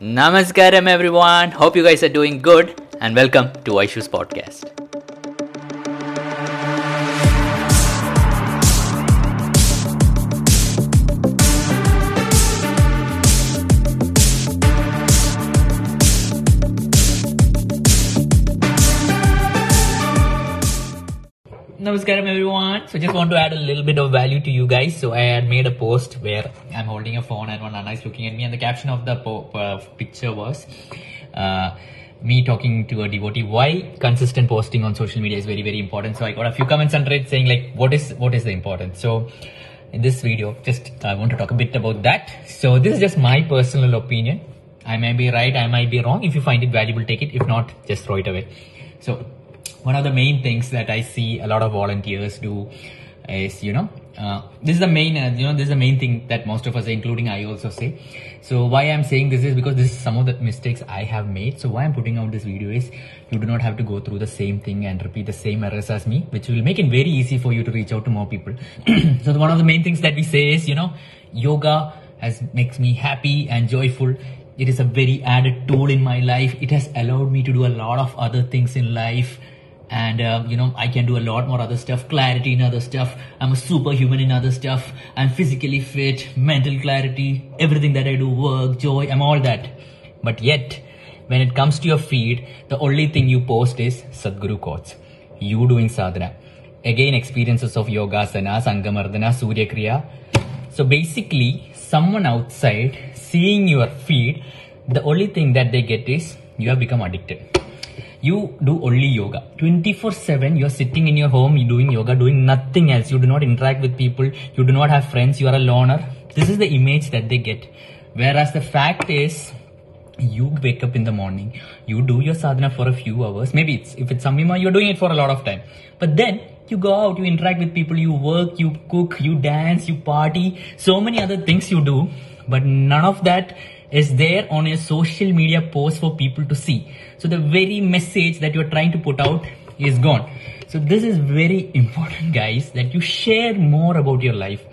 Namaskaram, everyone. Hope you guys are doing good, and welcome to Aishu's podcast. Namaskaram everyone. So just want to add a little bit of value to you guys. So I had made a post where I'm holding a phone and one Anna is looking at me and the caption of the uh, picture was uh, me talking to a devotee why consistent posting on social media is very very important. So I got a few comments under it saying like what is what is the importance. So in this video just I want to talk a bit about that. So this is just my personal opinion. I may be right, I might be wrong. If you find it valuable, take it. If not, just throw it away. So one of the main things that I see a lot of volunteers do is, you know, uh, this is the main, uh, you know, this is the main thing that most of us, including I also say. So why I'm saying this is because this is some of the mistakes I have made. So why I'm putting out this video is you do not have to go through the same thing and repeat the same errors as me, which will make it very easy for you to reach out to more people. so one of the main things that we say is, you know, yoga has makes me happy and joyful it is a very added tool in my life it has allowed me to do a lot of other things in life and uh, you know i can do a lot more other stuff. Clarity in other stuff. I'm a superhuman in other stuff. I'm physically fit mental clarity everything that i do work joy i'm all that. But yet when it comes to your feed the only thing you post is sadhguru quotes. You doing sadhana. Again experiences of yoga, yogasanas angamardana surya kriya so basically someone outside seeing your feed the only thing that they get is you have become addicted you do only yoga. 24 7 you're sitting in your home doing yoga doing nothing else. You do not interact with people you do not have friends you are a loner. This is the image that they get. Whereas the fact is you wake up in the morning you do your sadhana for a few hours. Maybe it's if it's samyama you're doing it for a lot of time. But then you go out you interact with people you work you cook you dance you party so many other things you do but none of that is there on a social media post for people to see. So the very message that you're trying to put out is gone. So this is very important guys that you share more about your life.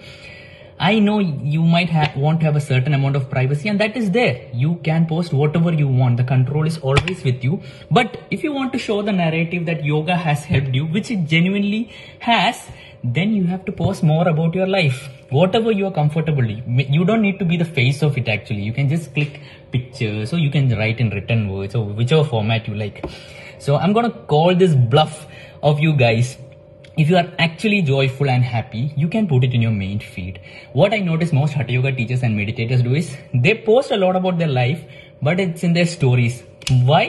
I know you might ha- want to have a certain amount of privacy and that is there. You can post whatever you want. The control is always with you. But if you want to show the narrative that yoga has helped you, which it genuinely has, then you have to post more about your life whatever you are comfortable you don't need to be the face of it actually you can just click pictures or you can write in written words or whichever format you like so i'm gonna call this bluff of you guys if you are actually joyful and happy, you can put it in your main feed. What I notice most Hatha Yoga teachers and meditators do is they post a lot about their life, but it's in their stories. Why?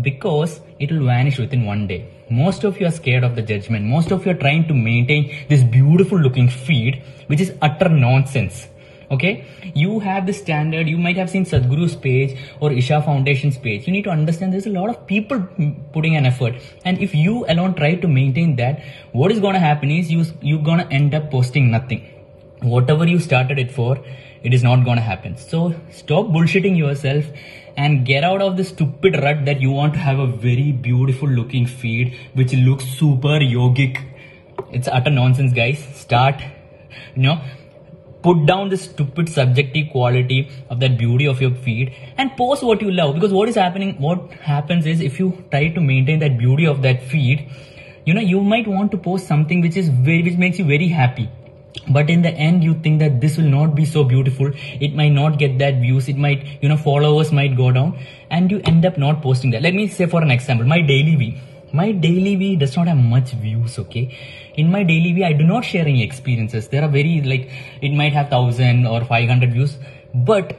Because it will vanish within one day most of you are scared of the judgment most of you are trying to maintain this beautiful looking feed which is utter nonsense okay? You have the standard. You might have seen sadhguru's page or isha foundation's page. You need to understand there's a lot of people putting an effort. And if you alone try to maintain that what is going to happen is you you're going to end up posting nothing. Whatever you started it for it is not going to happen. So stop bullshitting yourself and get out of the stupid rut that you want to have a very beautiful looking feed which looks super yogic. It's utter nonsense guys. Start. You know put down the stupid subjective quality of that beauty of your feed and post what you love. Because what is happening what happens is if you try to maintain that beauty of that feed you know you might want to post something which is very which makes you very happy. But in the end you think that this will not be so beautiful. It might not get that views. It might you know followers might go down and you end up not posting that. Let me say for an example my Dailyvee my Dailyvee does not have much views okay in my Dailyvee i do not share any experiences there are very like it might have 1000 or 500 views but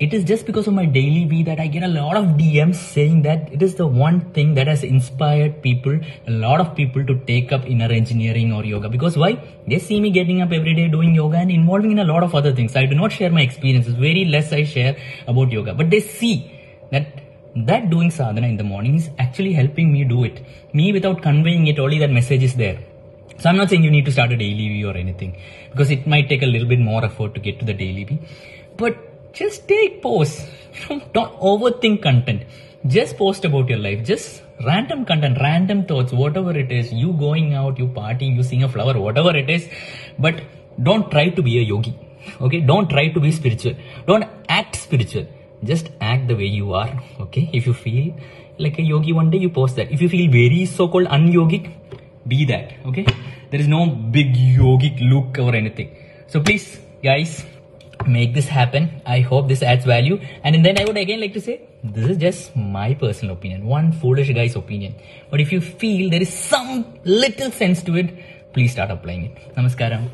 it is just because of my Dailyvee that I get a lot of DMs saying that it is the one thing that has inspired people, a lot of people to take up inner engineering or yoga. Because why? They see me getting up every day doing yoga and involving in a lot of other things. I do not share my experiences. Very less I share about yoga. But they see that that doing sadhana in the morning is actually helping me do it. Me without conveying it, only that message is there. So I'm not saying you need to start a daily V or anything because it might take a little bit more effort to get to the daily V. But just take posts. Don't overthink content. Just post about your life. Just random content, random thoughts, whatever it is. You going out, you partying, you seeing a flower, whatever it is. But don't try to be a yogi. Okay? Don't try to be spiritual. Don't act spiritual. Just act the way you are okay? If you feel like a yogi one day you post that. If you feel very so-called unyogic be that okay? There is no big yogic look or anything. So please guys make this happen. I hope this adds value. And then i would again like to say this is just my personal opinion one foolish guy's opinion. But if you feel there is some little sense to it please start applying it. Namaskaram